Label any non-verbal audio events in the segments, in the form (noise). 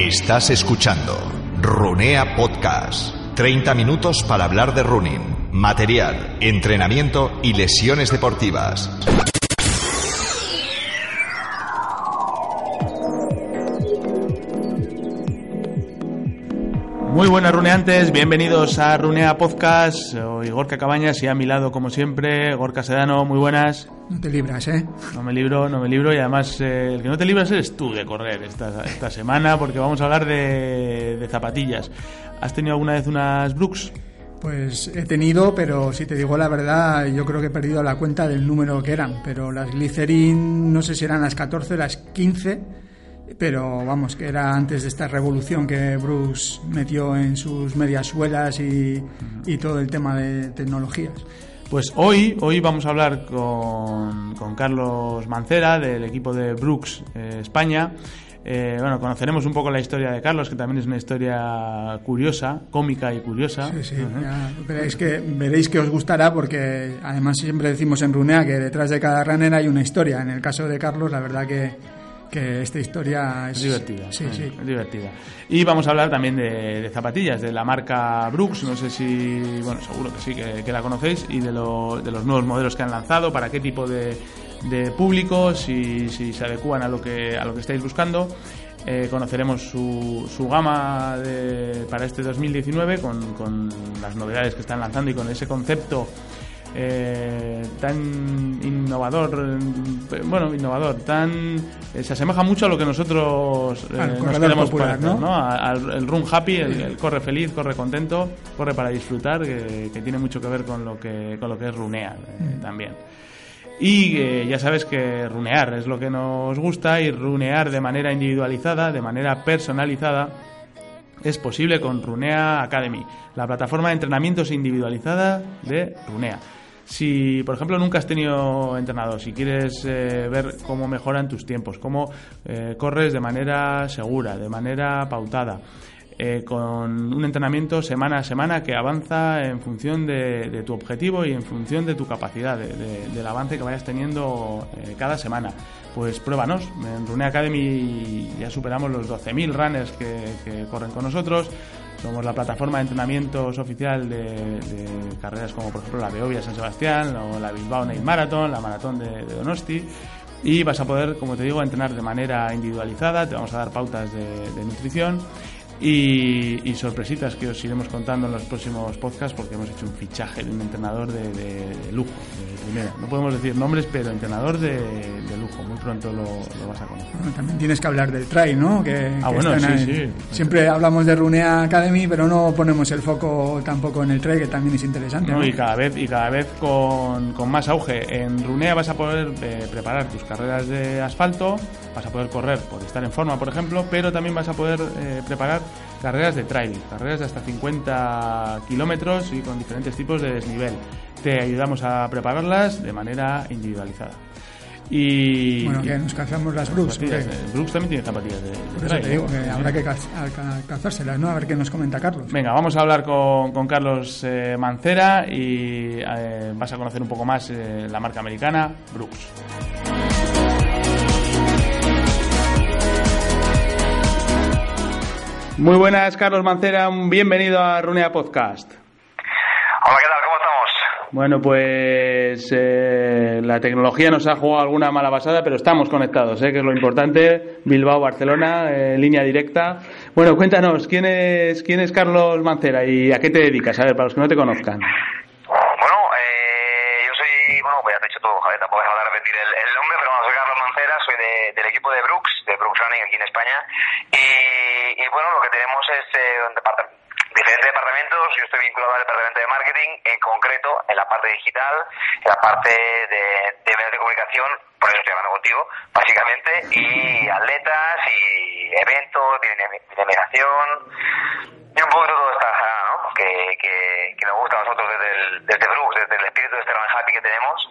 Estás escuchando Runea Podcast. 30 minutos para hablar de running, material, entrenamiento y lesiones deportivas. Muy buenas runeantes, bienvenidos a Runea Podcast. Soy Gorka Cabañas y a mi lado, como siempre, Gorka Sedano. Muy buenas. No te libras, ¿eh? No me libro, no me libro y además eh, el que no te libras eres tú de correr esta, esta semana porque vamos a hablar de, de zapatillas. ¿Has tenido alguna vez unas Brooks? Pues he tenido, pero si te digo la verdad, yo creo que he perdido la cuenta del número que eran. Pero las Glycerin, no sé si eran las 14, las 15 pero vamos, que era antes de esta revolución que Bruce metió en sus medias suelas y, y todo el tema de tecnologías. Pues hoy, hoy vamos a hablar con, con Carlos Mancera del equipo de Brooks eh, España. Eh, bueno, conoceremos un poco la historia de Carlos, que también es una historia curiosa, cómica y curiosa. Sí, sí, ya veréis que, veréis que os gustará porque además siempre decimos en Runea que detrás de cada runner hay una historia. En el caso de Carlos, la verdad que, que esta historia es, divertida. Sí, eh, sí. Es divertida. Y vamos a hablar también de, de zapatillas, de la marca Brooks. No sé si, bueno, seguro que sí, que, que la conocéis. Y de, lo- de los nuevos modelos que han lanzado, para qué tipo de, de público, si, si se adecúan a lo que, a lo que estáis buscando. Eh, conoceremos su, su gama de- para este 2019 con, con las novedades que están lanzando y con ese concepto eh, tan innovador, bueno, innovador, tan eh, se asemeja mucho a lo que nosotros eh, Al nos queremos popular, parecer, ¿no? Al el run happy, el, el corre feliz, corre contento, corre para disfrutar, que, que tiene mucho que ver con lo que con lo que es runear eh, también. Y eh, ya sabes que runear es lo que nos gusta y runear de manera individualizada, de manera personalizada, es posible con Runea Academy, la plataforma de entrenamientos individualizada de Runea. Si, por ejemplo, nunca has tenido entrenador, si quieres eh, ver cómo mejoran tus tiempos, cómo eh, corres de manera segura, de manera pautada, eh, con un entrenamiento semana a semana que avanza en función de, tu objetivo y en función de tu capacidad, de- de- del avance que vayas teniendo cada semana. Pues pruébanos. En Runea Academy ya superamos los 12.000 runners que corren con nosotros. Somos la plataforma de entrenamientos oficial de, carreras como por ejemplo la Beovia San Sebastián o la Bilbao Night Marathon, la maratón de, Donosti. Y vas a poder, como te digo, entrenar de manera individualizada. Te vamos a dar pautas de nutrición y, y sorpresitas que os iremos contando en los próximos podcasts porque hemos hecho un fichaje de un entrenador de, de- de lujo, de primera. No podemos decir nombres, pero entrenador de, de lujo. Muy pronto lo, lo vas a conocer. Bueno, también tienes que hablar del trail, ¿no? Que, Ah, que bueno, sí, sí. Siempre hablamos de Runea Academy, pero no ponemos el foco tampoco en el trail, que también es interesante. ¿no? ¿no? Y cada vez, y cada vez con, con más auge. En Runea vas a poder eh, preparar tus carreras de asfalto, vas a poder correr por estar en forma, por ejemplo, pero también vas a poder eh, preparar carreras de trail, carreras de hasta 50 kilómetros y con diferentes tipos de desnivel. Te ayudamos a prepararlas de manera individualizada. Y, Bueno, que nos calzamos las Brooks. Brooks también tiene zapatillas de, de Por eso trail, te digo ¿no? que Sí, habrá que calzárselas, ¿no? A ver qué nos comenta Carlos. Venga, vamos a hablar con, con Carlos eh, Mancera y eh, vas a conocer un poco más eh, la marca americana Brooks. Muy buenas, Carlos Mancera, bienvenido a Runea Podcast. Hola, ¿qué tal? ¿Cómo estamos? Bueno, pues eh, la tecnología nos ha jugado alguna mala pasada, pero estamos conectados, ¿eh? que es lo importante. Bilbao, Barcelona, eh, línea directa. Bueno, cuéntanos, ¿quién es, ¿quién es Carlos Mancera y a qué te dedicas? A ver, para los que no te conozcan. Bueno, eh, yo soy, bueno, pues ya te he dicho todo, Javier, tampoco hace falta repetir el, el nombre, pero bueno, soy Carlos Mancera, soy de- del equipo de Brooks, Running aquí en España. Y, y bueno, lo que tenemos es eh, un depart- diferentes departamentos. Yo estoy vinculado al departamento de marketing, en concreto en la parte digital, en la parte de, de medios de comunicación, por eso estoy hablando contigo, básicamente, y atletas y eventos, dinami- dinamización, y un poco todo esta ¿no? Que, que, que nos gusta a nosotros desde, el, desde Brooks, desde el espíritu de Run Happy que tenemos.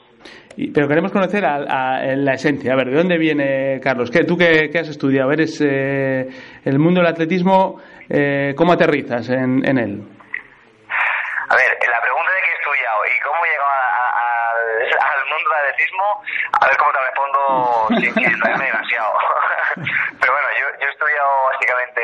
Pero queremos conocer a, la esencia. A ver, ¿de dónde viene Carlos? ¿Qué, ¿Tú qué, has estudiado? ¿Eres eh, el mundo del atletismo? eh, ¿Cómo aterrizas en, en él? A ver, la pregunta de qué he estudiado y cómo he llegado (laughs) al, mundo del atletismo, a ver cómo te respondo sin enredarme demasiado. Pero bueno, yo, yo he estudiado básicamente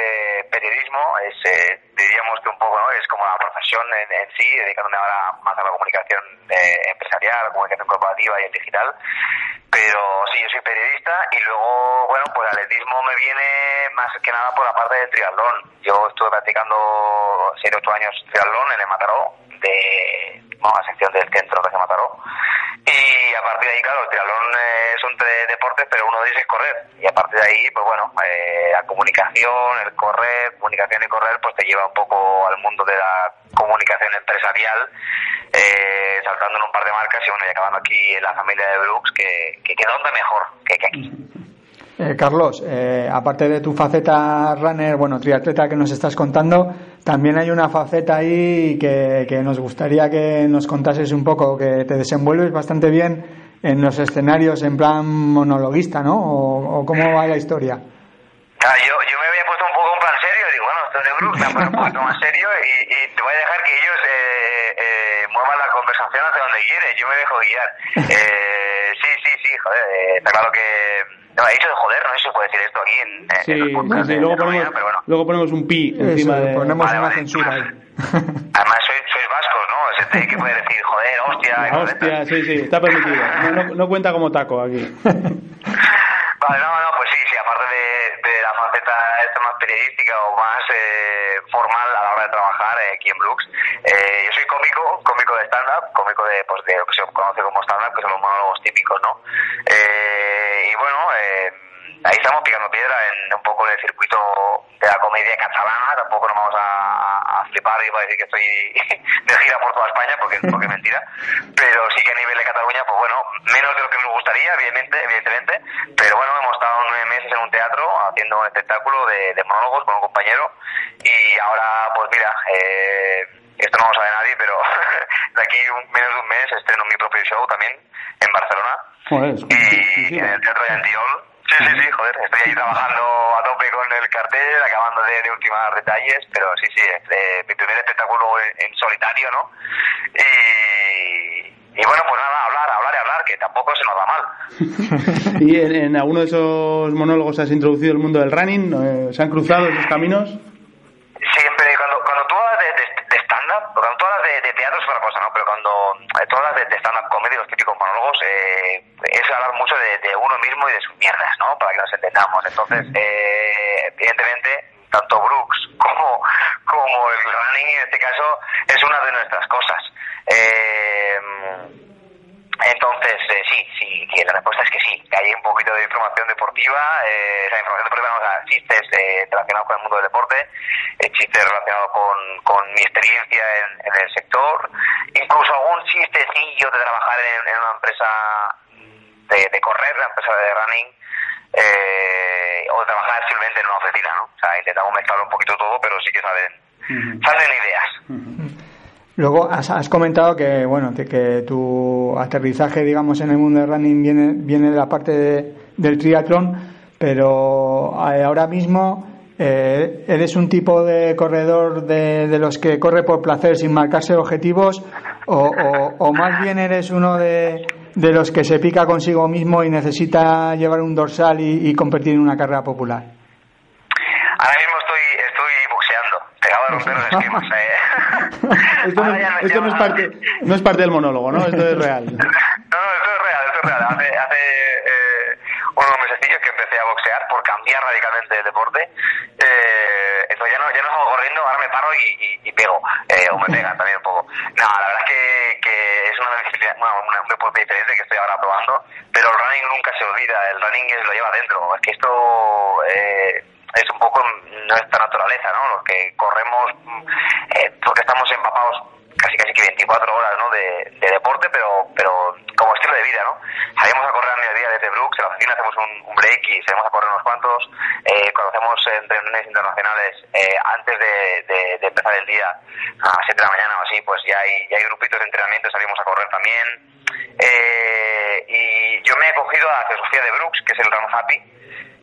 profesión en, sí, dedicándome ahora más a la comunicación eh, empresarial, comunicación corporativa y el digital. Pero sí, yo soy periodista y luego, bueno, pues el atletismo me viene más que nada por la parte del triatlón. Yo estuve practicando 7 8 años triatlón en el Mataró, de bueno, la sección del centro de Mataró. Y a partir de ahí, claro, el triatlón es un deporte, pero uno de ellos es correr. Y a partir de ahí, pues bueno, eh, la comunicación, el correr, comunicación y correr, pues te lleva un poco al mundo de la comunicación empresarial, eh, saltando en un par de marcas y bueno, y acabando aquí en la familia de Brooks, que, que, que dónde mejor que, que aquí. Eh, Carlos, eh, aparte de tu faceta runner, bueno, triatleta que nos estás contando, también hay una faceta ahí que, que, nos gustaría que nos contases un poco, que te desenvuelves bastante bien en los escenarios en plan monologuista, ¿no? ¿O, cómo va la historia? Ah, yo, yo me había puesto un poco en plan serio, digo, bueno, esto es de grupo, me un poquito más serio y, y, te voy a dejar que ellos eh, eh, muevan la conversación hacia donde quieren, yo me dejo guiar. (laughs) Eh, sí, sí, sí, joder, está claro que no, he dicho de joder, no sé si se puede decir esto aquí en, sí, en los sí, luego, ponemos, pero bueno. luego ponemos un pi encima de... Ponemos vale, una vale. censura ahí. (laughs) Además sois, sois vascos, ¿no? Ese que puede decir, joder, hostia... Hostia, sí, sí, está permitido. (laughs) No, no, no cuenta como taco aquí. vale, no, no, pues sí, sí, aparte de, de la más periodística o más eh, formal a la hora de trabajar eh, aquí en Brooks, eh, yo soy cómico, cómico de stand-up, cómico de, pues, de lo que se conoce como stand-up, que son los monólogos típicos, ¿no? Eh, y bueno, eh, ahí estamos picando piedra en un poco en el circuito de la comedia catalana, tampoco nos vamos a, a flipar y voy a decir que estoy de gira por toda España, porque, porque es mentira, pero sí que a nivel de Cataluña, pues bueno, menos de lo que nos gustaría, evidentemente, evidentemente pero bueno, hemos estado nueve meses en un teatro haciendo un espectáculo de, de monólogos con un compañero y ahora, pues mira, eh, esto no lo sabe nadie, pero de aquí un, menos de un mes estreno mi propio show también en Barcelona. Joder, y en el Teatro de Antiol. Sí, sí, sí, joder, estoy ahí trabajando a tope con el cartel, acabando de, de ultimar detalles, pero sí, sí, eh, mi primer espectáculo en, en solitario, ¿no? Y, y bueno, pues nada, hablar, hablar y hablar, que tampoco se nos da mal. (laughs) ¿Y en, en, alguno de esos monólogos has introducido el mundo del running? Eh, ¿Se han cruzado esos caminos? Siempre, cuando, cuando tú de, de, teatro es otra cosa, ¿no? Pero cuando eh, tú hablas de, de stand-up comedy, los típicos monólogos, eh, es hablar mucho de, de, uno mismo y de sus mierdas, ¿no? Para que nos entendamos. Entonces, eh, evidentemente, tanto Brooks (laughs) como, como el running en este caso es una de nuestras cosas. Eh, entonces, eh, sí, sí, sí, la respuesta es que sí, que hay un poquito de información deportiva, eh, esa información deportiva, o sea, chistes eh, relacionados con el mundo del deporte, eh, chistes relacionados con, con mi experiencia en, en, el sector, incluso algún chistecillo de trabajar en, en una empresa de, de, correr, una empresa de running, eh, o de trabajar simplemente en una oficina, ¿no? O sea, intentamos mezclarlo un poquito todo, pero sí que salen, uh -huh. salen ideas. Uh -huh. Luego has, has, comentado que bueno que tu aterrizaje digamos en el mundo del running viene viene de la parte de, del triatlón, pero eh, ahora mismo eh, eres un tipo de corredor de, de, los que corre por placer sin marcarse objetivos o, o, o más bien eres uno de, de, los que se pica consigo mismo y necesita llevar un dorsal y, y competir en una carrera popular. Ahora mismo estoy estoy boxeando, pegado a romper los (laughs) esquemas. Esto, (laughs) no, esto no, es parte, no es parte del monólogo, ¿no? Esto es real. No, (laughs) no, esto es real, esto es real. Hace, hace eh, unos mesecillos que empecé a boxear por cambiar radicalmente de deporte. Eh, entonces ya no, ya no salgo corriendo, ahora me paro y, y, y pego. Eh, o me pegan también un poco. No, la verdad es que, que es una disciplina, bueno, un deporte diferente que estoy ahora probando, pero el running nunca se olvida, el running es, lo lleva dentro. Es que esto... Eh, es un poco nuestra naturaleza, ¿no? Los que corremos eh, porque estamos empapados casi casi que 24 horas, ¿no? De, de, deporte, pero pero como estilo de vida, ¿no? Salimos a correr a mediodía desde Brooks, en la oficina hacemos un, break y salimos a correr unos cuantos. Eh, cuando hacemos reuniones internacionales, eh, antes de, de, de, empezar el día, a las 7 de la mañana o así, pues ya hay, ya hay grupitos de entrenamiento, salimos a correr también. Eh, y yo me he cogido a la filosofía de Brooks, que es el Run Happy,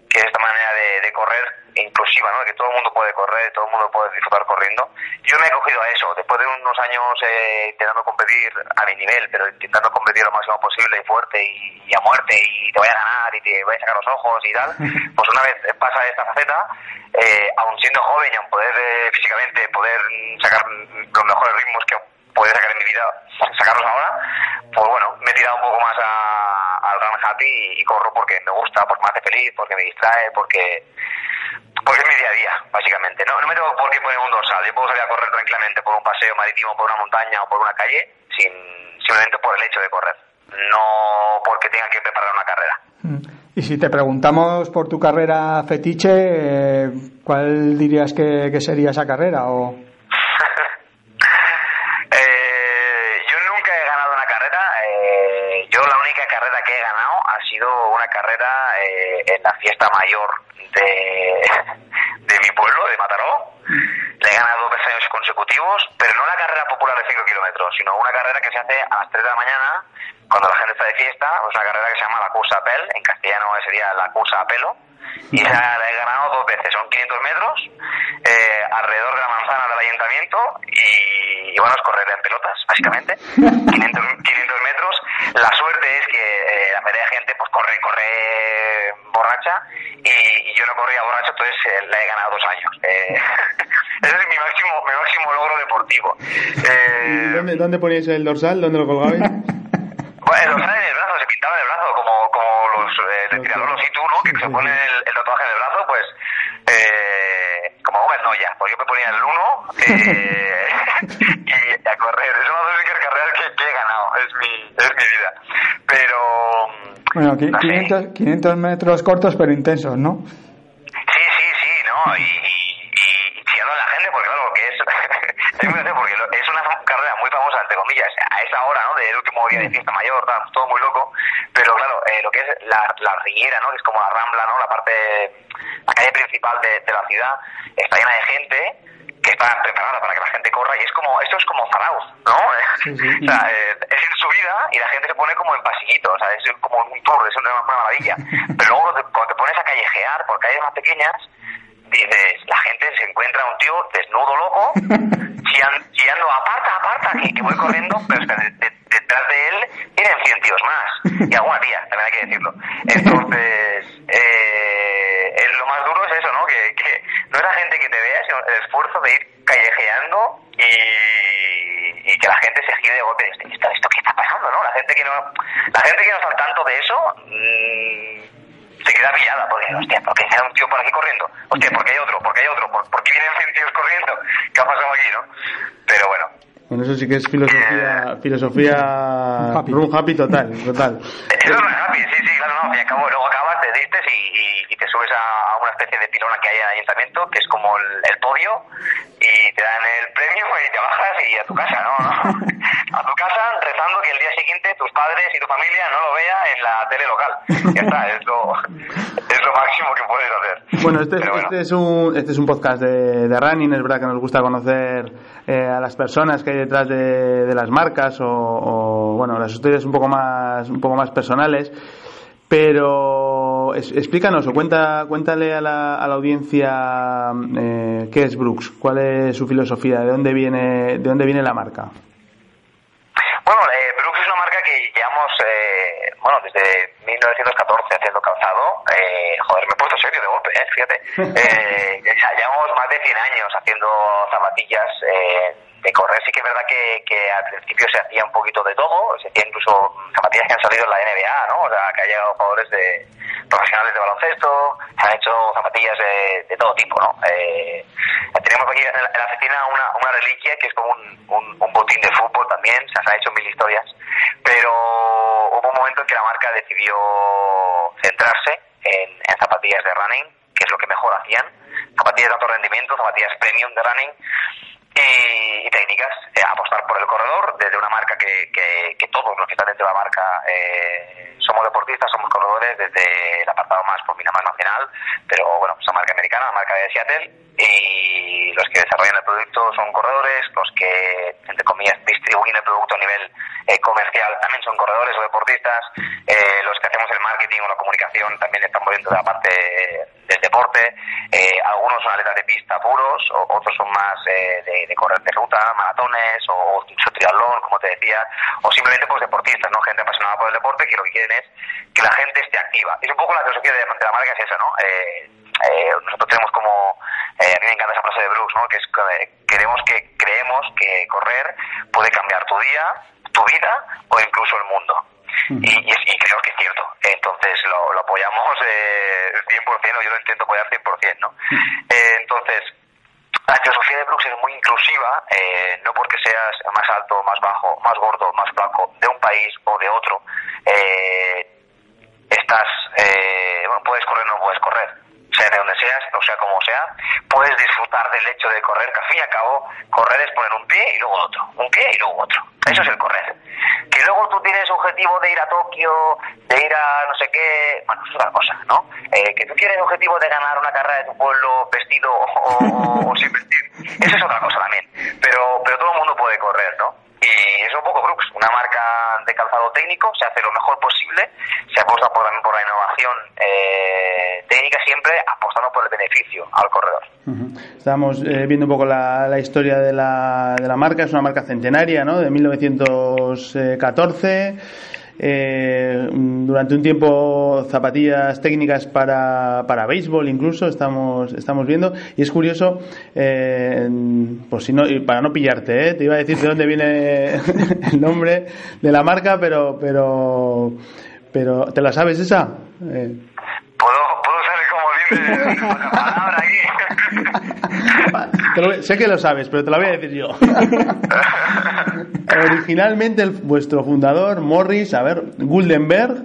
que es esta manera de, correr inclusiva, ¿no? que todo el mundo puede correr, todo el mundo puede disfrutar corriendo. Yo me he cogido a eso, después de unos años eh, intentando competir a mi nivel, pero intentando competir lo máximo posible y fuerte y, a muerte y te voy a ganar y te voy a sacar los ojos y tal, (laughs) pues una vez pasa esta faceta, eh, aun siendo joven y aun poder eh, físicamente poder sacar los mejores ritmos que puede sacar en mi vida, sacarlos ahora, pues bueno, me he tirado un poco más al run happy y, corro porque me gusta, porque me hace feliz, porque me distrae, porque porque es mi día a día, básicamente. No, no me tengo por qué poner un dorsal. Yo puedo salir a correr tranquilamente por un paseo marítimo, por una montaña o por una calle, sin, simplemente por el hecho de correr. No porque tenga que preparar una carrera. Mm. Y si te preguntamos por tu carrera fetiche, eh, ¿cuál dirías que, que sería esa carrera? O... carrera eh, en la fiesta mayor de, (laughs) de mi pueblo, de Mataró. Le he ganado dos años consecutivos, pero no una carrera popular de 5 kilómetros, sino una carrera que se hace a las 3 de la mañana, cuando la gente está de fiesta, es una carrera que se llama la Cursa Apel, en castellano sería la Cursa Apelo, y esa la he ganado dos veces, son 500 metros, eh, alrededor de la manzana del ayuntamiento, y, bueno, es correr en pelotas, básicamente, (laughs) 500, 500 metros. La suerte es que eh, la mayoría de gente pues corre, corre borracha, y, yo no corría borracho, entonces eh, la he ganado dos años. (laughs) ese es mi máximo, mi máximo logro deportivo. ¿Dónde, ¿Dónde poníais el dorsal? ¿Dónde lo colgabais? (laughs) Bueno, el dorsal en el brazo, se pintaba en el brazo, como, como los eh, los tú, ¿no? Se pone el, el, tatuaje en el brazo, pues, eh, como Gómez Noya, pues yo me ponía el 1 eh, (laughs) y a correr. Es una de las carreras que, que, he ganado, es mi, es mi vida. Pero. Bueno, 500, 500 metros cortos pero intensos, ¿no? Sí, sí, sí, ¿no? Y, y, y chillando a la gente, porque claro, que es. (laughs) es muy porque es una carrera muy comillas, a esa hora, ¿no? Del último día de fiesta mayor, todo muy loco. Pero claro, eh, lo que es la, la riera, ¿no? Que es como la rambla, ¿no? La parte, la calle principal de, de la ciudad, está llena de gente que está preparada para que la gente corra y es como, esto es como Zarauz, ¿no? (laughs) o sea, eh, es en subida y la gente se pone como en pasillito, o sea, es como un tour, es una, una maravilla. (laughs) Pero luego cuando te pones a callejear por calles más pequeñas, dices, la gente se encuentra un tío desnudo loco, (laughs) chillando, aparta, aparta, que, que voy corriendo, pero detrás de él tienen 100 tíos más, y alguna tía, también hay que decirlo. Entonces, eh, lo más duro es eso, ¿no? Que, que no es la gente que te vea, sino el esfuerzo de ir callejeando y, y que la gente se gire de golpe. ¿Esto, ¿Esto qué está pasando, no? La gente que no, la gente que no está al tanto de eso... Mmm, se queda pillada, porque, hostia, ¿por qué hay un tío por aquí corriendo? Hostia, ¿por qué hay otro? ¿Por qué hay otro? ¿Por, qué vienen 100 tíos corriendo? ¿Qué ha pasado aquí, no? Pero bueno. Bueno, eso sí que es filosofía, filosofía happy. total, total. Eso es happy, sí, sí, claro, no, y acabo, luego acabas, te diste y, y, te subes a, una especie de pilona que hay en el ayuntamiento, que es como el, el podio, y te dan el premio y te bajas y a tu casa, ¿no? (laughs) a tu casa rezando que el día siguiente tus padres y tu familia no lo vean en la tele local. Ya está, es lo, es lo máximo que puedes hacer. Bueno, este, este, es, un, este es un podcast de, de running, es verdad que nos gusta conocer eh, a las personas que hay detrás de, de las marcas o, o, bueno, las historias un poco más, un poco más personales. Pero explícanos o cuenta, cuéntale a la, a la audiencia eh, qué es Brooks, cuál es su filosofía, de dónde viene, de dónde viene la marca. Bueno, eh, Brooks es una marca que llevamos, eh, bueno, desde 1914 haciendo calzado. Eh, joder, me he puesto serio de golpe, eh, fíjate. (laughs) Eh, llevamos más de 100 años haciendo zapatillas de correr sí que es verdad que, que al principio se hacía un poquito de todo, se hacía incluso zapatillas que han salido en la NBA, ¿no? O sea, que ha llegado jugadores de profesionales de baloncesto, se han hecho zapatillas de, de todo tipo, ¿no? Eh, tenemos aquí en la, en oficina una, una reliquia que es como un, un, un botín de fútbol también, se han hecho mil historias, pero hubo un momento en que la marca decidió centrarse en, en zapatillas de running, que es lo que mejor hacían, zapatillas de alto rendimiento, zapatillas premium de running, y, y técnicas, eh, apostar por el corredor desde una marca que, que, que todos los que están dentro de la marca eh, somos deportistas, somos corredores desde el apartado más, por más nacional, pero bueno, es una marca americana, la marca de Seattle, y los que desarrollan el producto son corredores, los que, entre comillas, distribuyen el producto a nivel eh, comercial también son corredores o deportistas, eh, los que hacemos el marketing o la comunicación también estamos viendo de la parte del deporte. Eh, algunos son atletas de pista puros, otros son más eh, de, correr de ruta, maratones o, o triatlón, como te decía, o simplemente pues deportistas, ¿no? Gente apasionada por el deporte que lo que quieren es que la gente esté activa. Es un poco la filosofía de, la marca es esa, ¿no? nosotros tenemos como a mí me encanta esa frase de Brooks, ¿no? que es que queremos que creemos que correr puede cambiar tu día, tu vida o incluso el mundo. Y, y, creo que es cierto. Entonces lo, apoyamos eh, 100%, yo lo intento apoyar 100%. ¿no? Eh, entonces, la filosofía de Brooks es muy inclusiva, eh, no porque seas más alto, más bajo, más gordo, más flaco, de un país o de otro, eh, estás, eh, bueno, puedes correr o no puedes correr de donde seas, o sea como sea, puedes disfrutar del hecho de correr, que al fin y al cabo, correr es poner un pie y luego otro, un pie y luego otro. Eso es el correr. Que luego tú tienes objetivo de ir a Tokio, de ir a no sé qué, bueno, es otra cosa, ¿no? Eh, que tú tienes objetivo de ganar una carrera de tu pueblo vestido o, sin vestir, eso es otra cosa también. Pero, pero todo el mundo puede correr, ¿no? Y es un poco Brooks, una marca de calzado técnico, se hace lo mejor posible, se apuesta por, también por la innovación eh, siempre, apostando por el beneficio al corredor. Estamos eh, viendo un poco la, la historia de la, de la marca, es una marca centenaria, ¿no? De 1914 eh, durante un tiempo zapatillas técnicas para, para béisbol incluso estamos estamos viendo y es curioso eh, si no para no pillarte ¿eh? te iba a decir de dónde viene (laughs) el nombre de la marca pero pero pero te la sabes esa eh. puedo sé que lo sabes pero te la voy a decir yo (laughs) Originalmente vuestro fundador, Morris, a ver, Guldenberg,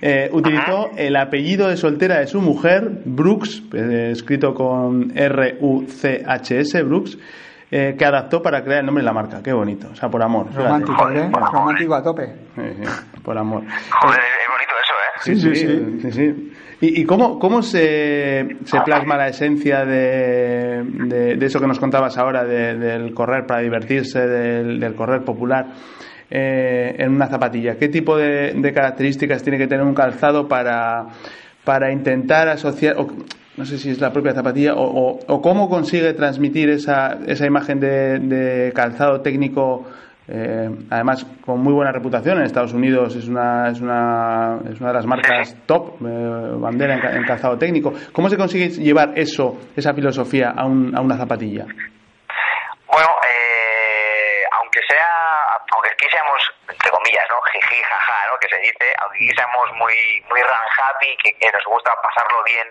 eh, utilizó el apellido de soltera de su mujer, Brooks, eh, escrito con R-U-C-H-S, Brooks, eh, que adaptó para crear el nombre de la marca. Qué bonito, o sea, por amor. Romántico, ¿eh? Romántico a tope. por amor. Joder, es bonito eso, ¿eh? Sí, sí, sí. sí, ¿Y, cómo, cómo se, se, plasma la esencia de, de, eso que nos contabas ahora, del correr para divertirse, del, correr popular? Eh, en una zapatilla? ¿Qué tipo de, características tiene que tener un calzado para, para intentar asociar, o, no sé si es la propia zapatilla, o, o, cómo consigue transmitir esa, esa imagen de, calzado técnico eh, además, con muy buena reputación en Estados Unidos, es una, es una, es una de las marcas top, eh, bandera en, calzado técnico. ¿Cómo se consigue llevar eso, esa filosofía, a, un, a una zapatilla? Bueno, eh, aunque sea, aunque aquí seamos, entre comillas, ¿no? Jiji, jaja, ¿no? Que se dice, aunque aquí seamos muy, muy run happy, que, nos gusta pasarlo bien,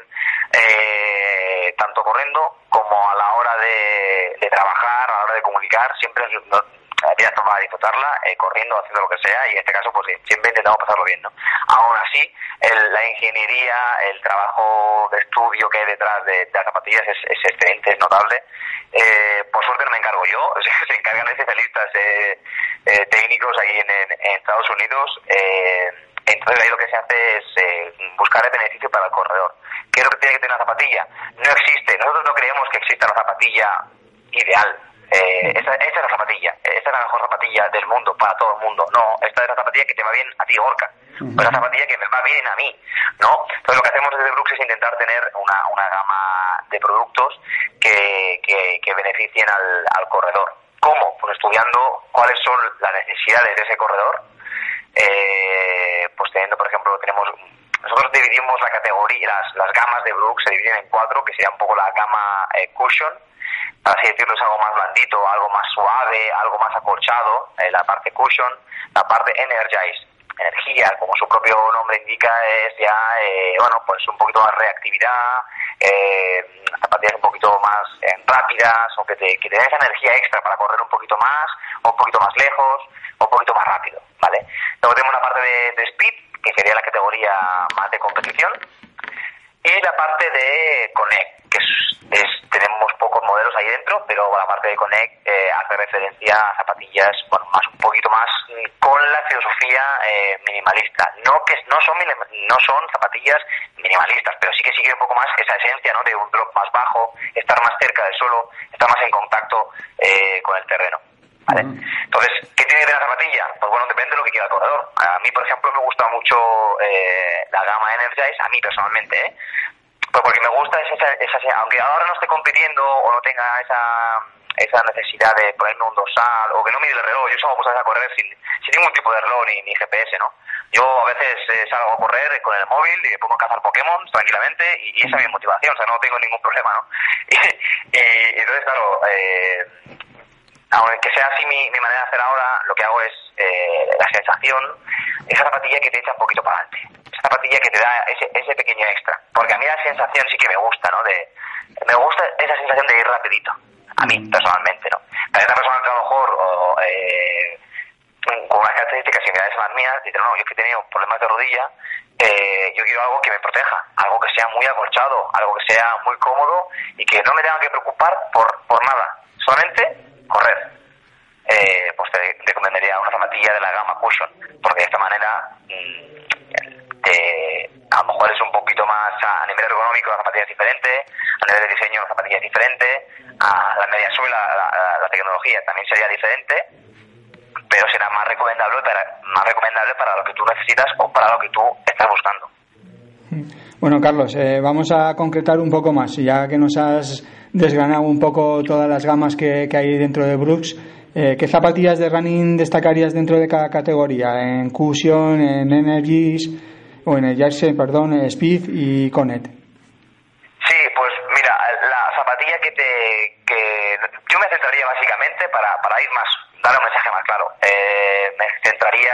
tanto corriendo como a la hora de, de, trabajar, a la hora de comunicar, siempre nos, vida para disfrutarla, eh, corriendo, haciendo lo que sea, y en este caso, pues siempre intentamos pasarlo bien, ¿no? Aún así, la ingeniería, el trabajo de estudio que hay detrás de, las zapatillas es, excelente, es notable. Eh, por suerte no me encargo yo, (laughs) se encargan especialistas eh, eh, técnicos ahí en, Estados Unidos. entonces ahí lo que se hace es buscar el beneficio para el corredor. ¿Qué es lo que tiene que tener la zapatilla? No existe, nosotros no creemos que exista la zapatilla ideal eh, esta, es la zapatilla, esta es la mejor zapatilla del mundo para todo el mundo. No, esta es la zapatilla que te va bien a ti, Orca. Uh la zapatilla que me va bien a mí, ¿no? Entonces lo que hacemos desde Brooks es intentar tener una, una gama de productos que, que, beneficien al, al corredor. ¿Cómo? Pues estudiando cuáles son las necesidades de ese corredor. Eh, pues teniendo, por ejemplo, tenemos nosotros dividimos la categoría, las, las gamas de Brooks se dividen en cuatro, que sería un poco la gama eh, cushion, así decirlo, es algo más blandito, algo más suave, algo más acolchado, eh, la parte cushion, la parte energize, energía, como su propio nombre indica, es ya, eh, bueno, pues un poquito más reactividad, eh, zapatillas un poquito más eh, rápidas, o que te, que energía extra para correr un poquito más, o un poquito más lejos, o un poquito más rápido, ¿vale? Luego tenemos la parte de speed, que sería la categoría más de competición, y la parte de Connect, que es, tenemos pocos modelos ahí dentro, pero la parte de Connect eh, hace referencia a zapatillas, bueno, más un poquito más con la filosofía eh, minimalista. No que no son no son zapatillas minimalistas, pero sí que sigue un poco más esa esencia, ¿no? De un drop más bajo, estar más cerca del suelo, estar más en contacto eh, con el terreno. ¿Vale? Entonces, ¿qué tiene que tener la zapatilla? Pues bueno, depende de lo que quiera el corredor. A mí, por ejemplo, me gusta mucho eh, la gama Energize, a mí personalmente, ¿eh? Pues porque me gusta esa, esa, aunque ahora no esté compitiendo o no tenga esa esa necesidad de ponerme un dorsal o que no mire el reloj. Yo salgo muchas veces a correr sin, sin ningún tipo de reloj ni, ni GPS, ¿no? Yo a veces eh, salgo a correr con el móvil y me pongo a cazar Pokémon tranquilamente y, esa es mi motivación, o sea, no tengo ningún problema, ¿no? (laughs) y, entonces, claro, eh, aunque sea así mi, mi, manera de hacer ahora, lo que hago es eh, la sensación, esa zapatilla que te echa un poquito para adelante, esa zapatilla que te da ese, ese pequeño extra. Porque a mí la sensación sí que me gusta, ¿no? De, me gusta esa sensación de ir rapidito a mí personalmente, ¿no? Para otra persona que a lo mejor eh, con unas características similares a las mías, dice, no, yo que he tenido problemas de rodilla, eh, yo quiero algo que me proteja, algo que sea muy acolchado, algo que sea muy cómodo y que no me tenga que preocupar por, por nada, solamente correr. Eh, pues te recomendaría una zapatilla de la gama Cushion, porque de esta manera mm, te, a lo mejor es un poquito más a, nivel ergonómico la zapatilla es diferente, a nivel de diseño la zapatilla es diferente, a la media suela la, la, tecnología también sería diferente, pero será más recomendable para más recomendable para lo que tú necesitas o para lo que tú estás buscando. Bueno, Carlos, eh, vamos a concretar un poco más, ya que nos has desgranado un poco todas las gamas que, hay dentro de Brooks. Eh, ¿Qué zapatillas de running destacarías dentro de cada categoría? En Cushion, en Energies, o en el Jersey, perdón, Speed y Conet. Sí, pues mira, la zapatilla que te... que yo me centraría básicamente para, para ir más, dar un mensaje más claro. Eh, me centraría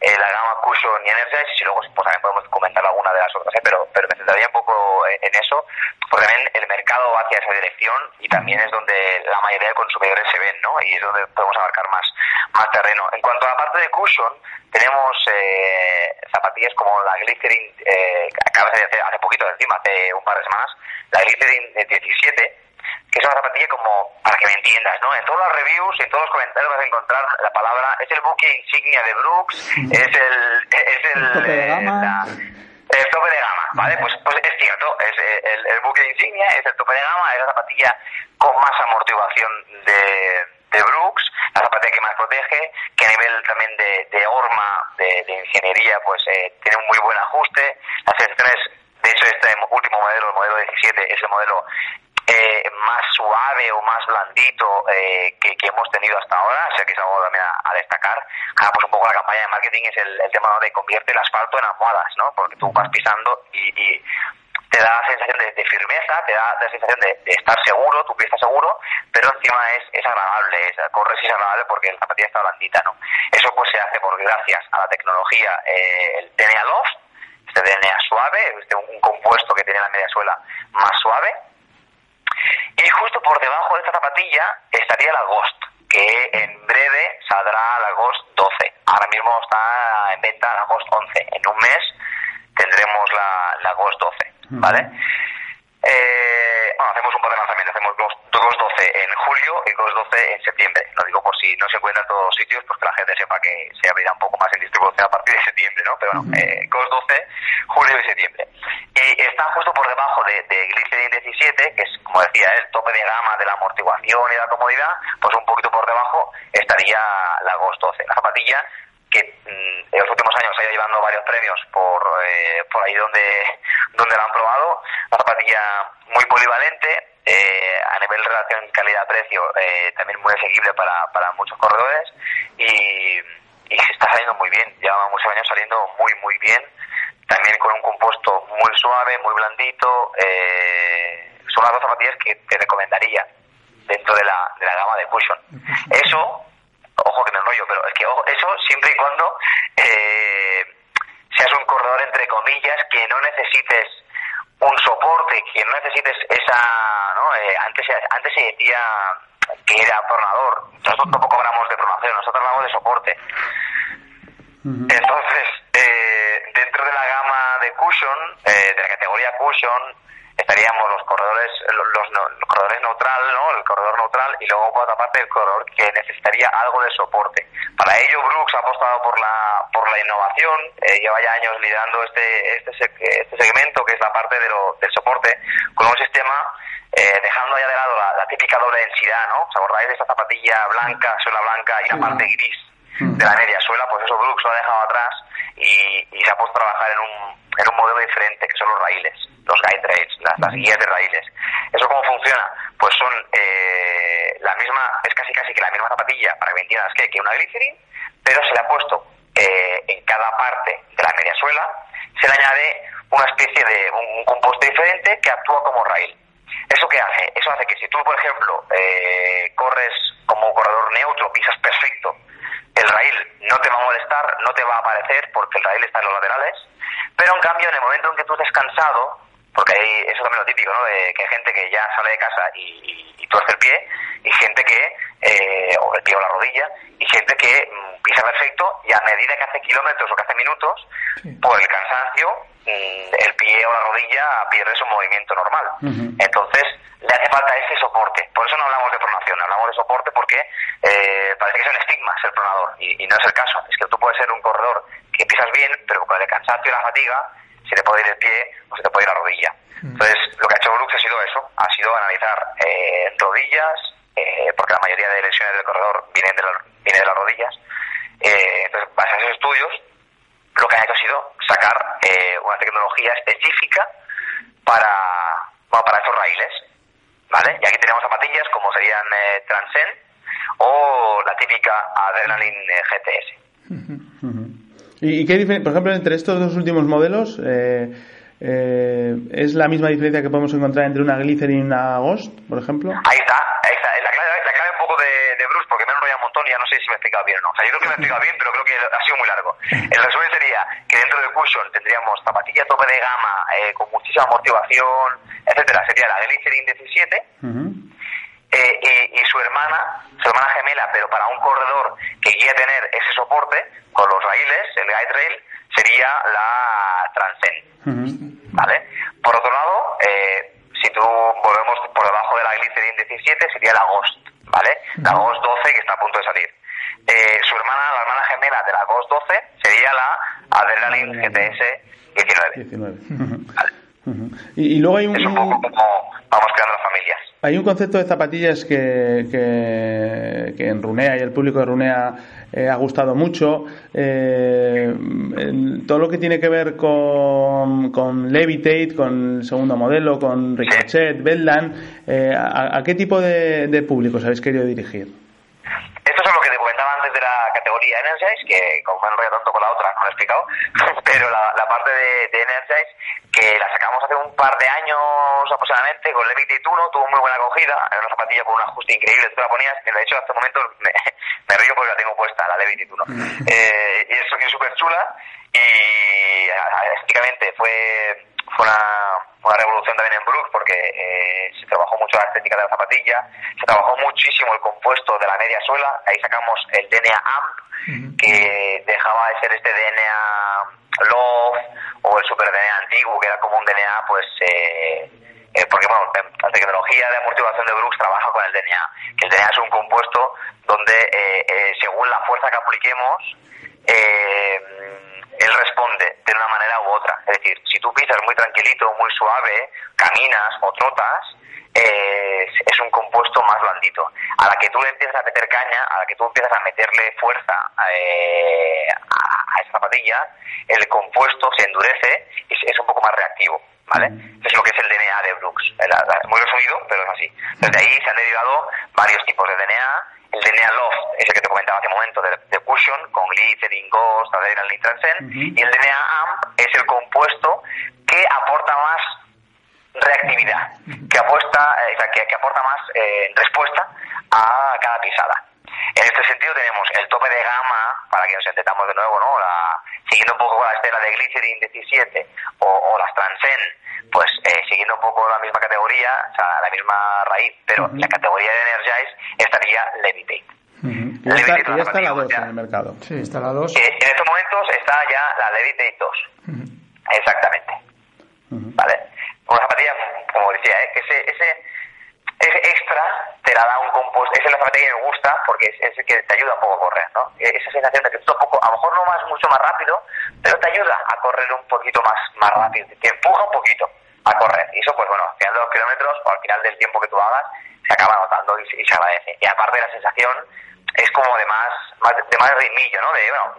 en la gama Cushion y Energize, y luego pues, también podemos comentar alguna de las otras, ¿eh? pero, pero me centraría un poco en eso, porque también el mercado va hacia esa dirección y también es donde la mayoría de consumidores se ven, ¿no? Y es donde podemos abarcar más, más terreno. En cuanto a la parte de Cushion, tenemos eh, zapatillas como la Glycerin, eh, acabas de hacer hace poquito encima, hace un par de semanas, la Glycerin 17, que es una zapatilla como, para que me entiendas, ¿no? En todos los reviews y en todos los comentarios vas a encontrar la palabra, es el buque insignia de Brooks, es el... Es el, el tope de gama. el tope de gama, ¿vale? Pues, pues es cierto, es el, el buque insignia, es el tope de gama, es la zapatilla con más amortiguación de, de Brooks, la zapatilla que más protege, que a nivel también de, de horma, de, de ingeniería, pues eh, tiene un muy buen ajuste. Las sensaciones, de hecho, este último modelo, el modelo 17, es el modelo eh, más suave o más blandito eh, que, que, hemos tenido hasta ahora, o sea que es algo también a, destacar. Ahora pues un poco la campaña de marketing es el, el tema de convierte el asfalto en almohadas, ¿no? Porque tú vas pisando y, y te da la sensación de, de, firmeza, te da la sensación de, de, estar seguro, tu pie está seguro, pero encima es, es agradable, es, corres y es agradable porque la zapatilla está blandita, ¿no? Eso pues se hace por gracias a la tecnología, eh, el DNA Loft, este DNA suave, este un compuesto que tiene la media suela más suave, y justo por debajo de esta zapatilla estaría la Ghost, que en breve saldrá la Ghost 12. Ahora mismo está en venta la Ghost 11. En un mes tendremos la, la Ghost 12, ¿vale? Eh, bueno, hacemos un par de lanzamientos, Ghost 12 en julio y Ghost 12 en septiembre. Lo digo por si no se encuentra en todos los sitios, pues que la gente sepa que se abrirá un poco más en distribución a partir de septiembre, ¿no? Pero bueno, eh, Ghost 12, julio y septiembre. Y está justo por debajo de, de Glycerin 17, que es, como decía, el tope de gama de la amortiguación y la comodidad, pues un poquito por debajo estaría la Ghost 12. La zapatilla que mm, en los últimos años ha ido llevando varios premios por, eh, por ahí donde, donde la han probado. Una zapatilla muy polivalente, eh, a nivel relación calidad-precio eh, también muy asequible para, para muchos corredores y, y se está saliendo muy bien. Lleva muchos años saliendo muy, muy bien. También con un compuesto muy suave, muy blandito. Eh, son las dos zapatillas que te recomendaría dentro de la, de la gama de Cushion. Eso ojo que me pero es que ojo, eso siempre y cuando eh, seas un corredor entre comillas que no necesites un soporte, que no necesites esa, ¿no? Eh, antes, antes se decía que era pronador, nosotros tampoco hablamos de pronación, nosotros hablamos de soporte. Entonces, eh, dentro de la gama de cushion, eh, de la categoría cushion, estaríamos los corredores los, los, los, corredores neutral no el corredor neutral y luego por otra parte el corredor que necesitaría algo de soporte. Para ello Brooks ha apostado por la por la innovación eh, lleva ya años liderando este este este segmento que es la parte de lo, del soporte con un sistema eh, dejando ya de lado la, la, típica doble densidad, ¿no? ¿Os acordáis de esa zapatilla blanca, suela blanca y la parte gris de la media suela? Pues eso Brooks lo ha dejado atrás y, se ha puesto a trabajar en un, en un modelo diferente, que son los raíles, los guide rails, las, guías de raíles. ¿Eso cómo funciona? Pues son eh, la misma, es casi casi que la misma zapatilla, para que me entiendas que, que una glycerin, pero se le ha puesto eh, en cada parte de la media suela, se le añade una especie de un, compuesto diferente que actúa como rail. ¿Eso qué hace? Eso hace que si tú, por ejemplo, eh, corres como corredor neutro, pisas perfecto, el rail no te va a molestar, no te va a aparecer porque el rail está en los laterales, pero en cambio en el momento en que tú estés cansado, porque hay, eso también es lo típico, ¿no? De que hay gente que ya sale de casa y, y, tú haces el pie, y gente que, eh, o el pie o la rodilla, y gente que mm, pisa perfecto y a medida que hace kilómetros o que hace minutos, por el cansancio, mm, el pie o la rodilla pierde su movimiento normal. Entonces, le hace falta ese soporte. Por eso no hablamos de pronación, hablamos de soporte porque eh, parece que es un estigma ser pronador, y, y no es el caso. Es que tú puedes ser un corredor que pisas bien, pero con el cansancio y la fatiga, se te puede ir el pie o se te puede ir la rodilla. Mm. Entonces, lo que ha hecho Brooks ha sido eso, ha sido analizar eh, rodillas, eh, porque la mayoría de lesiones del corredor vienen de, vienen de las rodillas. Eh, entonces, para esos estudios, lo que ha hecho ha sido sacar una tecnología específica para, para estos raíles. ¿Vale? Y aquí tenemos zapatillas como serían Transcend o la típica Adrenaline GTS. ¿Y, qué diferencia, por ejemplo, entre estos dos últimos modelos, eh, eh, es la misma diferencia que podemos encontrar entre una Glycerin y una Ghost, por ejemplo? Ahí está, ahí está. La clave, la clave un poco de, de, Bruce, porque me he enrollado un montón y ya no sé si me he explicado bien o no. O sea, yo creo que me he explicado bien, pero creo que ha sido muy largo. El resumen sería que dentro de Cushion tendríamos zapatilla tope de gama eh, con muchísima motivación, etcétera. Sería la Glycerin 17. Eh, y, su hermana, su hermana gemela, pero para un corredor que quiera tener ese soporte con los raíles, el guide rail, sería la Transcend. ¿Vale? Por otro lado, eh, si tú volvemos por debajo de la Glycerin 17, sería la Ghost, ¿vale? La Ghost 12 que está a punto de salir. Eh, su hermana, la hermana gemela de la Ghost 12, sería la Adrenaline GTS 19. 19. ¿Vale? y, luego hay un... Es un poco como vamos creando las familias. Hay un concepto de zapatillas que, que, en Runea y el público de Runea eh, ha gustado mucho. Eh, todo lo que tiene que ver con, con Levitate, con el segundo modelo, con Ricochet, Bedland, eh, a, qué tipo de, de público os habéis querido dirigir? Esto es lo que te comentaba antes de la categoría Energize, que como me tanto con la otra, no lo he explicado, (laughs) pero la, la parte de, de Energize que la sacamos hace un par de años aproximadamente con Levitate 1, tuvo muy buena acogida, era una zapatilla con un ajuste increíble, tú la ponías, que de hecho hasta el momento (laughs) me, me río porque la tengo puesta, la Levitate 1. eh, y es súper chula y estéticamente fue, fue una, una revolución también en Brooks porque eh, se trabajó mucho la estética de la zapatilla, se trabajó muchísimo el compuesto de la media suela, ahí sacamos el DNA AMP, que dejaba de ser este DNA Love o el Super DNA antiguo, que era como un DNA, pues, eh, eh, porque bueno, la tecnología de amortiguación de Brooks trabaja con el DNA, que el DNA es un compuesto donde eh, según la fuerza que apliquemos, él responde de una manera u otra. Es decir, si tú pisas muy tranquilito, muy suave, caminas o trotas, es un compuesto más blandito. A la que tú le empiezas a meter caña, a la que tú empiezas a meterle fuerza eh, a, esa zapatilla, el compuesto se endurece y es un poco más reactivo. ¿Vale? Es lo que es el DNA de Brooks. Muy resumido, pero es así. Desde ahí se han derivado varios tipos de DNA. El DNA Loft, ese que te comentaba hace un momento, de, de Cushion, con Glycerin, Ghost, Adrenaline, Transcend. Y el DNA AMP es el compuesto que aporta más reactividad, que apuesta, eh, que, que, aporta más eh, respuesta a cada pisada. En este sentido tenemos el tope de gama, para que nos entendamos de nuevo, ¿no? La, siguiendo un poco la estela de Glycerin 17 o, o las Transcend, pues eh, siguiendo un poco la misma categoría, o sea, la misma raíz, pero la categoría de Energize estaría Levitate. ya, está, ya está la 2 en el mercado. Sí, está la 2. en estos momentos está ya la Levitate 2. Exactamente. ¿Vale? una zapatilla, como decía, ¿eh? que ese, ese, ese extra te la da un compuesto, esa es la zapatilla que me gusta porque es, es que te ayuda un poco a correr, ¿no? E, esa sensación de que tú poco, a lo mejor no vas mucho más rápido, pero te ayuda a correr un poquito más, más rápido, te empuja un poquito. a correr. Y eso, pues bueno, al final de los kilómetros o al final del tiempo que tú hagas, se acaba notando y, se agradece. Y aparte de la sensación, es como de más, de más ritmillo, ¿no? De, bueno,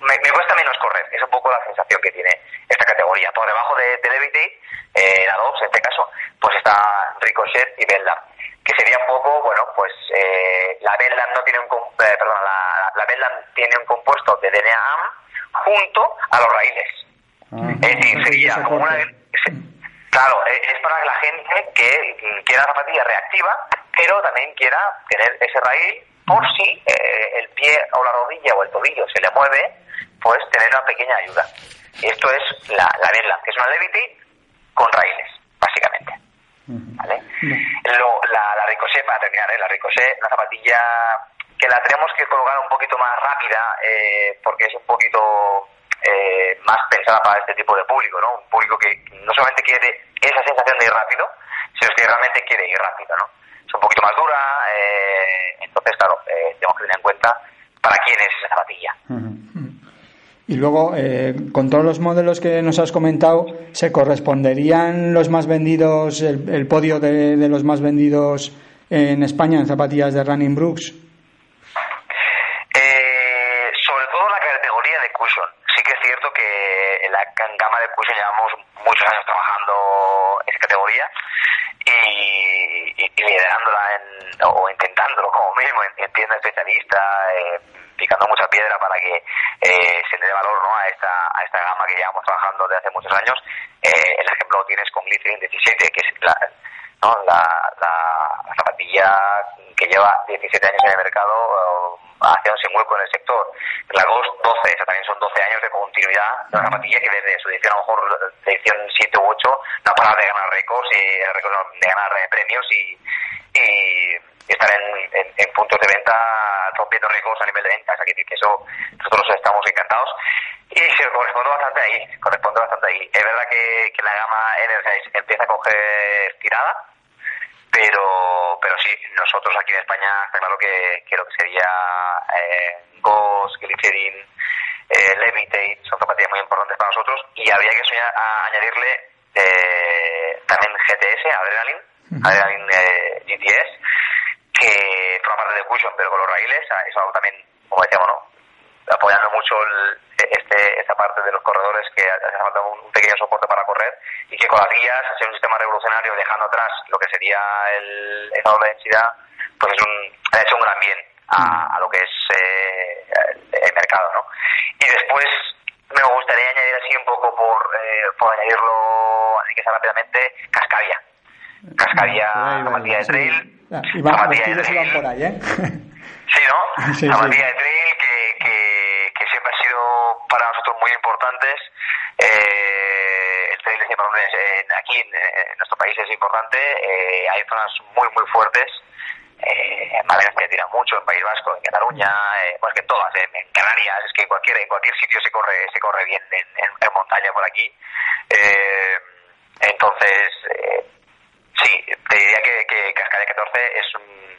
me, cuesta menos correr, es un poco la sensación que tiene esta categoría. Por debajo de, de Levity, eh, la 2 en este caso, pues está Ricochet y Belda que sería un poco, bueno, pues eh, la Bellam no tiene un, eh, perdón, la, la tiene un compuesto de DNA junto a los raíles. es decir, sería como una... Claro, e, es para la gente que quiera la zapatilla reactiva, pero también quiera tener ese raíl por si eh, el pie o la rodilla o el tobillo se le mueve, pues tener una pequeña ayuda. Y esto es la, la que es una Levity con raíles, básicamente. ¿vale? Lo, la, la Ricochet, para terminar, ¿eh? la Ricochet, una zapatilla que la tenemos que colocar un poquito más rápida eh, porque es un poquito eh, más pensada para este tipo de público, ¿no? Un público que no solamente quiere esa sensación de ir rápido, sino que realmente quiere ir rápido, ¿no? Es un poquito más dura, eh, entonces, claro, eh, tenemos que tener en cuenta para quién es esa zapatilla. Y luego, eh, con todos los modelos que nos has comentado, ¿se corresponderían los más vendidos, el, podio de, los más vendidos en España en zapatillas de Running Brooks? Eh, sobre todo la categoría de cushion. Sí que es cierto que en la gama de cushion llevamos muchos años trabajando esa categoría y, liderándola o intentándolo como mismo en, tienda especialista. Eh, picando mucha piedra para que eh, se le dé valor ¿no? a, esta, a esta gama que llevamos trabajando desde hace muchos años. Eh, el ejemplo lo tienes con Glycerin 17, que es la, ¿no? la, la, zapatilla que lleva 17 años en el mercado, haciéndose hueco en el sector. La Ghost 12, esa también son 12 años de continuidad de la zapatilla que desde su edición, a lo mejor de edición 7 u 8, no ha parado de ganar récords y de ganar premios y, y estar en, en, puntos de venta rompiendo récords a nivel de ventas. Aquí que eso nosotros estamos encantados y se corresponde bastante ahí, corresponde bastante ahí. Es verdad que, que la gama Energize empieza a coger tirada, pero pero sí, nosotros aquí en España está claro que, que lo que sería eh, Ghost, Glycerin, eh, Levitate son zapatillas muy importantes para nosotros y habría que soñar, a añadirle eh, también GTS, Adrenaline, Adrenaline eh, GTS, que forma parte de Cushion, pero con los raíles, es algo también, como decíamos, ¿no? apoyando mucho el, este, esta parte de los corredores que hace falta un, pequeño soporte para correr y que con las guías, hacer un sistema revolucionario dejando atrás lo que sería el estado de densidad, pues es un, ha hecho un gran bien a, lo que es eh, el, mercado, ¿no? Y después me gustaría añadir así un poco por, eh, por añadirlo así que sea rápidamente Cascadia. Cascadia, Matilla de Trail, Ah, y van, tiros van por ahí, ¿eh? Sí, ¿no? (laughs) Sí, la batalla de trail que, que, que, siempre ha sido para nosotros muy importantes. Eh, el trail es aquí en, nuestro país es importante. Eh, hay zonas muy, muy fuertes. Eh, Málaga se tira mucho, en País Vasco, en Cataluña, eh, pues que en todas, en, Canarias, es que en cualquier, en cualquier sitio se corre, se corre bien en, en montaña por aquí. Eh, entonces, eh, Sí, te diría que, que Cascadia 14 es un,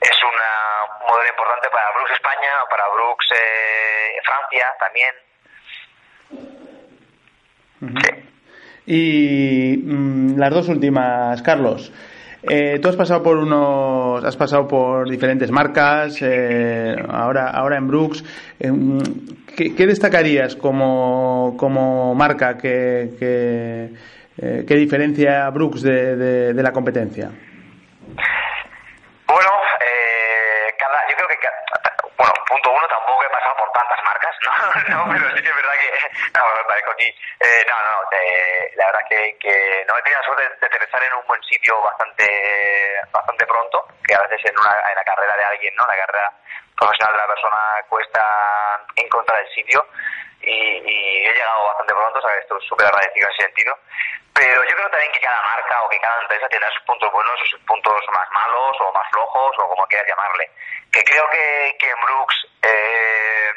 es una, modelo importante para Brooks España, para Brooks eh, Francia también. Y mm, las dos últimas, Carlos. Eh, tú has pasado por unos, has pasado por diferentes marcas, eh, ahora, ahora en Brooks. Eh, ¿qué, ¿qué, destacarías como, como marca que, que eh, ¿Qué diferencia a Brooks de, de, la competencia? Bueno, eh, cada, yo creo que, bueno, punto uno, tampoco he pasado por tantas marcas, (laughs) ¿no? pero sí que es verdad que, no, me aquí, eh, no, no, la verdad que, que no he tenido la suerte de aterrizar en un buen sitio bastante, bastante pronto, que a veces en, una, en la carrera de alguien, ¿no? La carrera profesional de la persona cuesta encontrar el sitio y, y he llegado bastante pronto, sea, estoy súper agradecido en ese sentido. Pero yo creo también que cada marca o que cada empresa tiene sus puntos buenos y sus puntos más malos o más flojos o como quieras llamarle. Que creo que, que Brooks eh,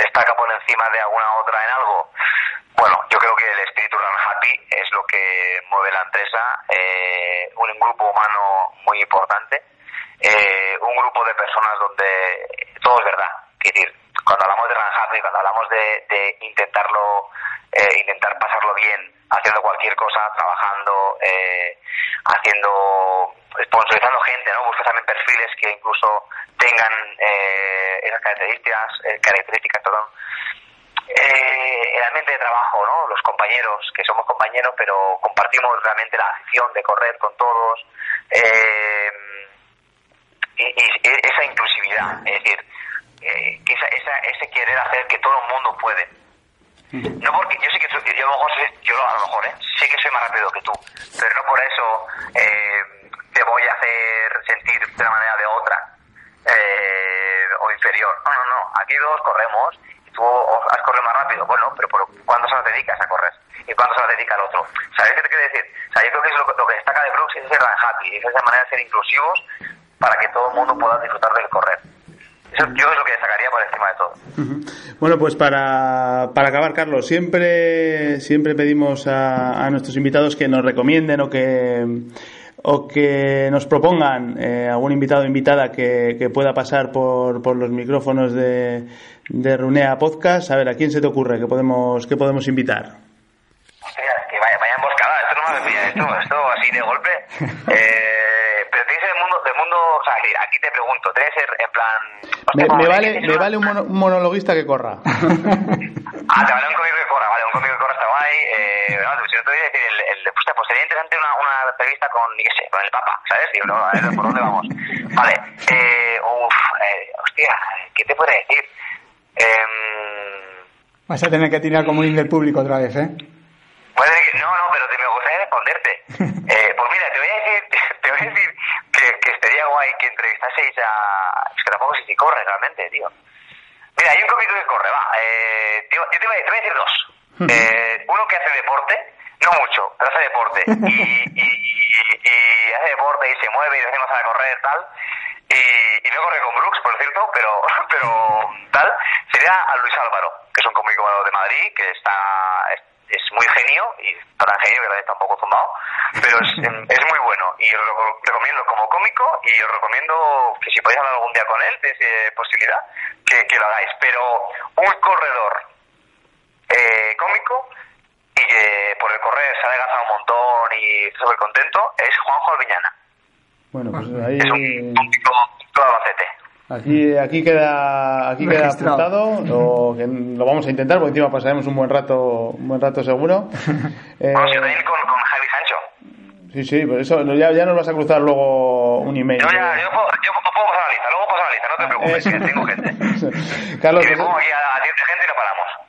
destaca por encima de alguna otra en algo. Bueno, yo creo que el espíritu Run Happy es lo que mueve la empresa, eh, un grupo humano muy importante, eh, un grupo de personas donde todo es verdad. Es decir, cuando hablamos de Run Happy, cuando hablamos de, de intentarlo, eh, intentar pasarlo bien, haciendo cualquier cosa, trabajando, eh, haciendo, sponsorizando gente, ¿no? Buscas también perfiles que incluso tengan eh, esas características, eh, características, perdón. Eh, el de trabajo, ¿no? Los compañeros, que somos compañeros, pero compartimos realmente la afición de correr con todos. Eh, y, y esa inclusividad, es decir, eh, que esa, esa, ese querer hacer que todo el mundo puede. No porque yo sé que soy- yo a lo mejor, yo a lo mejor, ¿eh? sé que soy más rápido que tú, pero no por eso eh, te voy a hacer sentir de una manera o de otra eh, o inferior. No, no, no. Aquí dos corremos y tú has corrido más rápido. Bueno, pero ¿por ¿cuándo se las dedicas a correr? ¿Y cuándo se las dedica al otro? ¿Sabes qué te quiero decir? O sea, que es lo, lo que destaca de Brooks es ese run happy, es esa manera de ser inclusivos para que todo el mundo pueda disfrutar del correr. Eso yo es lo que destacaría por encima de todo. Bueno, pues para, para acabar, Carlos, siempre, siempre pedimos a, a nuestros invitados que nos recomienden o que, o que nos propongan eh, algún invitado o invitada que, que pueda pasar por, por los micrófonos de, de Runea Podcast. A ver, ¿a quién se te ocurre que podemos, que podemos invitar? Hostia, es que vaya, vaya emboscada, esto no me pilla, esto, esto así de golpe. Eh, (laughs) pero tiene que ser del mundo, del mundo, o sea, es decir, aquí te pregunto, tiene que ser en plan... Me, hostia, me ¿qué vale, tienes me vale un, mono- un monologuista que corra. (laughs) Ah, te vale un cómico que corra, vale, un cómico que corra está guay. Eh, no, si no te voy a decir, el, el, pues sería interesante una, una entrevista con, ni qué sé, con el Papa, ¿sabes? Digo, no, a ver, ¿por dónde vamos? Vale, eh, uff, eh, hostia, ¿qué te puedo decir? Eh, Vas a tener que tirar comodín del público otra vez, ¿eh? No, no, pero te me gustaría responderte. (laughs) Eh, pues mira, te voy a decir, (laughs) te voy a decir que, que estaría guay que entrevistaseis a... Es que tampoco sé si corre realmente, tío. Mira, hay un cómico que corre, va. Eh, tío, yo te voy, a- te voy a decir dos. Eh, uno que hace deporte, no mucho, pero hace deporte. (laughs) Y, y, y- y hace deporte y se mueve y decimos a correr tal. Y, y no corre con Brooks, por cierto, pero, pero tal. Sería a Luis Álvaro, que es un cómico de Madrid, que está es, muy genio, y para genio que está un poco zumbado, pero es, em, (laughs) es muy bueno. Y os lo recomiendo como cómico y os recomiendo que si podéis hablar algún día con él de esa posibilidad, que, que lo hagáis. Pero un corredor eh, cómico y que por el correr se ha adelgazado un montón y está súper contento es Juanjo Alviñana. Bueno, pues ahí... Es un cómico todo albacete. Aquí, aquí queda, aquí queda apuntado, o que lo vamos a intentar, porque encima pasaremos un buen rato, un buen rato seguro. (laughs) Eh, Bueno, sí, también con, con Javi Sancho. sí, sí, por eso ya, ya nos vas a cruzar luego un email. Yo ya, yo, puedo- yo puedo pasar la lista, luego paso la lista, no te preocupes, que tengo gente. (laughs) Carlos, Y me pongo aquí a, a 10 gente y lo.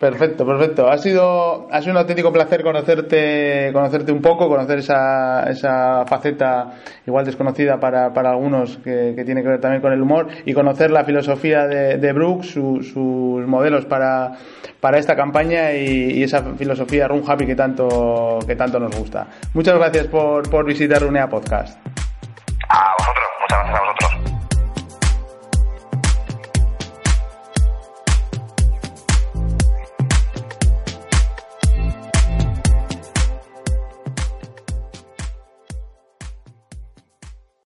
Perfecto, perfecto. Ha sido, ha sido un auténtico placer conocerte, conocerte un poco, conocer esa, esa faceta igual desconocida para, para algunos que, que tiene que ver también con el humor y conocer la filosofía de, de Brooks, su- sus modelos para, para esta campaña y, y esa filosofía Run Happy que tanto, que tanto nos gusta. Muchas gracias por, por visitar Runea Podcast. A vosotros, muchas gracias a